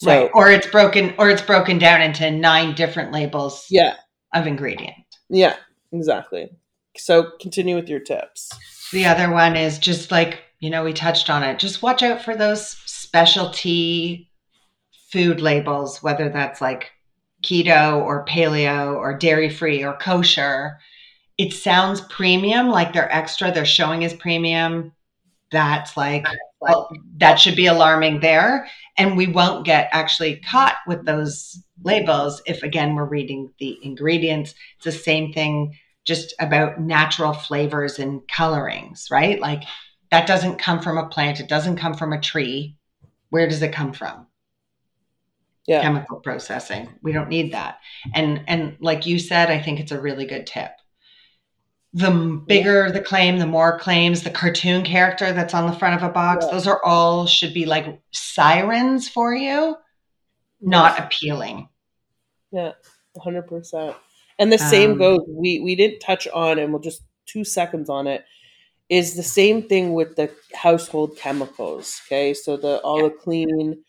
So, right. Or it's broken or it's broken down into nine different labels yeah. of ingredient. Yeah, exactly. So continue with your tips. The other one is just like, you know, we touched on it. Just watch out for those specialty food labels, whether that's like keto or paleo or dairy free or kosher it sounds premium, like they're extra, they're showing as premium. That's like, well, that should be alarming there. And we won't get actually caught with those labels if, again, we're reading the ingredients. It's the same thing just about natural flavors and colorings, right? Like that doesn't come from a plant, it doesn't come from a tree. Where does it come from? Yeah. Chemical processing. We don't need that. And and like you said, I think it's a really good tip the bigger the claim, the more claims, the cartoon character that's on the front of a box, yeah. those are all should be like sirens for you, not appealing. Yeah, 100%. And the same um, goes, we, we didn't touch on, and we'll just two seconds on it, is the same thing with the household chemicals. Okay. So the all yeah. the cleaning,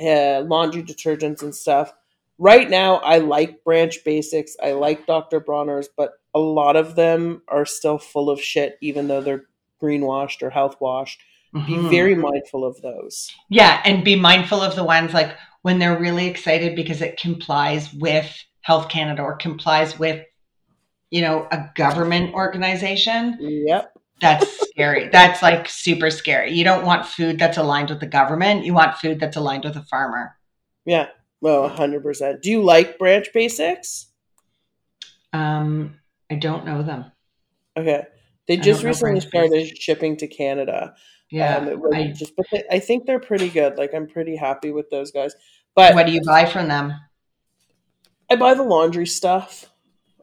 uh, laundry detergents and stuff. Right now, I like Branch Basics. I like Dr. Bronner's, but a lot of them are still full of shit, even though they're greenwashed or health washed. Mm-hmm. Be very mindful of those. Yeah, and be mindful of the ones like when they're really excited because it complies with Health Canada or complies with, you know, a government organization. Yep. That's scary. That's like super scary. You don't want food that's aligned with the government. You want food that's aligned with a farmer. Yeah. Well, 100%. Do you like branch basics? Um, I don't know them. Okay. They just recently started shipping to Canada. Yeah, um, I, just, but they, I think they're pretty good. Like I'm pretty happy with those guys. But what do you buy from them? I buy the laundry stuff.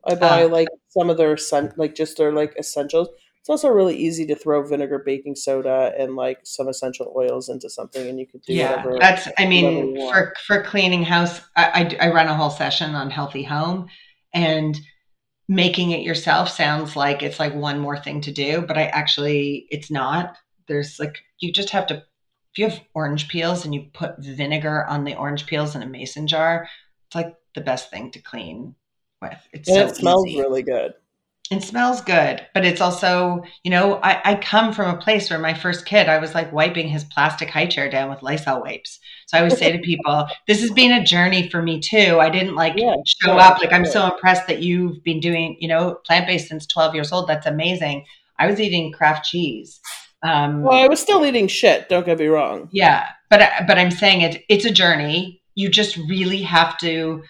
I buy uh, like some of their sun, like just their like essentials. It's also really easy to throw vinegar, baking soda, and like some essential oils into something, and you could do yeah. whatever. That's I mean for for cleaning house. I, I I run a whole session on healthy home, and making it yourself sounds like it's like one more thing to do, but I actually it's not. There's like you just have to if you have orange peels and you put vinegar on the orange peels in a mason jar, it's like the best thing to clean with. It's and so it smells easy. really good. It smells good, but it's also, you know, I, I come from a place where my first kid, I was like wiping his plastic high chair down with Lysol wipes. So I always say to people, this has been a journey for me too. I didn't like yeah, show up. Like, I'm so impressed that you've been doing, you know, plant based since 12 years old. That's amazing. I was eating Kraft cheese. Um, well, I was still eating shit. Don't get me wrong. Yeah, but but I'm saying it. It's a journey. You just really have to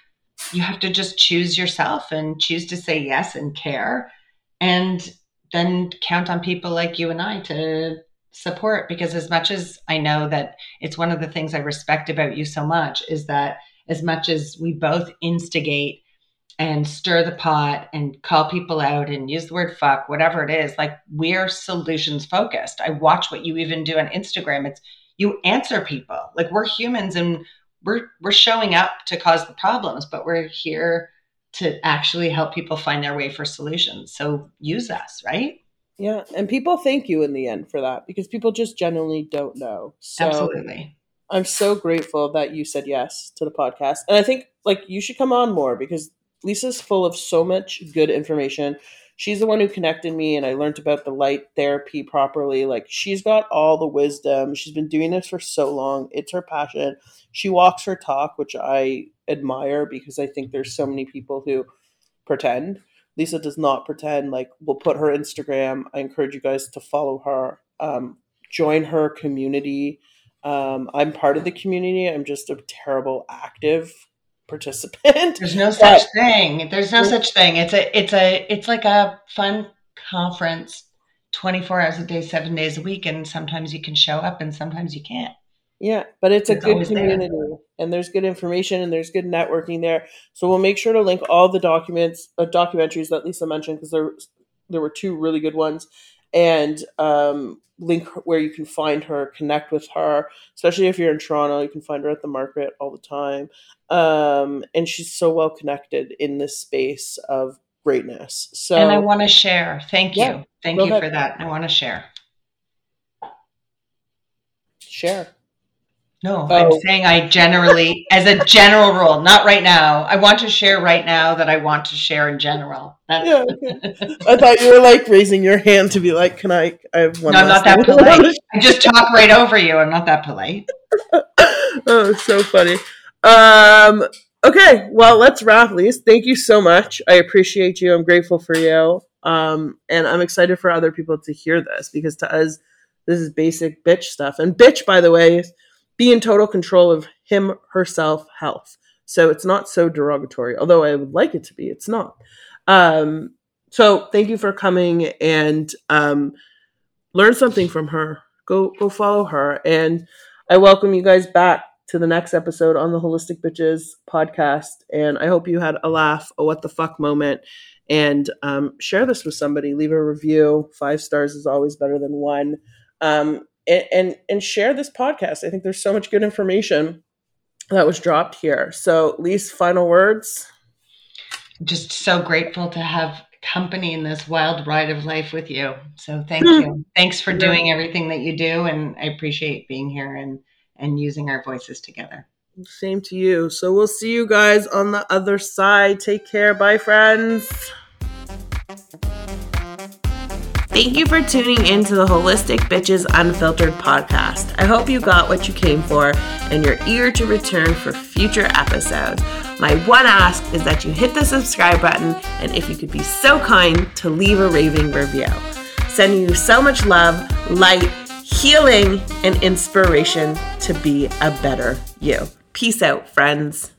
you have to just choose yourself and choose to say yes and care and then count on people like you and I to support because as much as I know that it's one of the things I respect about you so much is that as much as we both instigate and stir the pot and call people out and use the word fuck whatever it is like we're solutions focused. I watch what you even do on instagram. It's you answer people. Like we're humans and we're we're showing up to cause the problems, but we're here to actually help people find their way for solutions. So use us, right? Yeah, and people thank you in the end for that because people just generally don't know. So Absolutely. I'm so grateful that you said yes to the podcast. And I think like you should come on more because Lisa's full of so much good information she's the one who connected me and I learned about the light therapy properly. Like she's got all the wisdom. She's been doing this for so long. It's her passion. She walks her talk, which I admire because I think there's so many people who pretend. Lisa does not pretend. Like we'll put her Instagram. I encourage you guys to follow her. Um, join her community. Um, I'm part of the community. I'm just a terrible active participant. There's no such but, thing. There's no such thing. It's a it's a it's like a fun conference 24 hours a day, 7 days a week and sometimes you can show up and sometimes you can't. Yeah, but it's, it's a good community there. and there's good information and there's good networking there. So we'll make sure to link all the documents, uh, documentaries that Lisa mentioned because there there were two really good ones and um, link where you can find her, connect with her, especially if you're in Toronto. You can find her at the market all the time. Um, and she's so well connected in this space of greatness. So, and I want to share. Thank you. Yeah, Thank you ahead. for that. I want to share. Share. No, oh. I'm saying I generally, as a general rule, not right now. I want to share right now that I want to share in general. That's... Yeah, okay. I thought you were like raising your hand to be like, "Can I?" I have one. No, I'm not that polite. I just talk right over you. I'm not that polite. oh, so funny. Um. Okay, well, let's wrap, Lise. Thank you so much. I appreciate you. I'm grateful for you. Um, and I'm excited for other people to hear this because to us, this is basic bitch stuff. And bitch, by the way, be in total control of him, herself, health. So it's not so derogatory, although I would like it to be. It's not. Um, so thank you for coming and um, learn something from her. Go go follow her, and I welcome you guys back to the next episode on the Holistic Bitches podcast. And I hope you had a laugh, a what the fuck moment, and um, share this with somebody. Leave a review. Five stars is always better than one. Um, and, and and share this podcast. I think there's so much good information that was dropped here. So, Lise, final words. Just so grateful to have company in this wild ride of life with you. So, thank hmm. you. Thanks for doing everything that you do, and I appreciate being here and and using our voices together. Same to you. So, we'll see you guys on the other side. Take care. Bye, friends. Thank you for tuning in to the Holistic Bitches Unfiltered podcast. I hope you got what you came for and you're eager to return for future episodes. My one ask is that you hit the subscribe button and if you could be so kind to leave a raving review. Sending you so much love, light, healing, and inspiration to be a better you. Peace out, friends.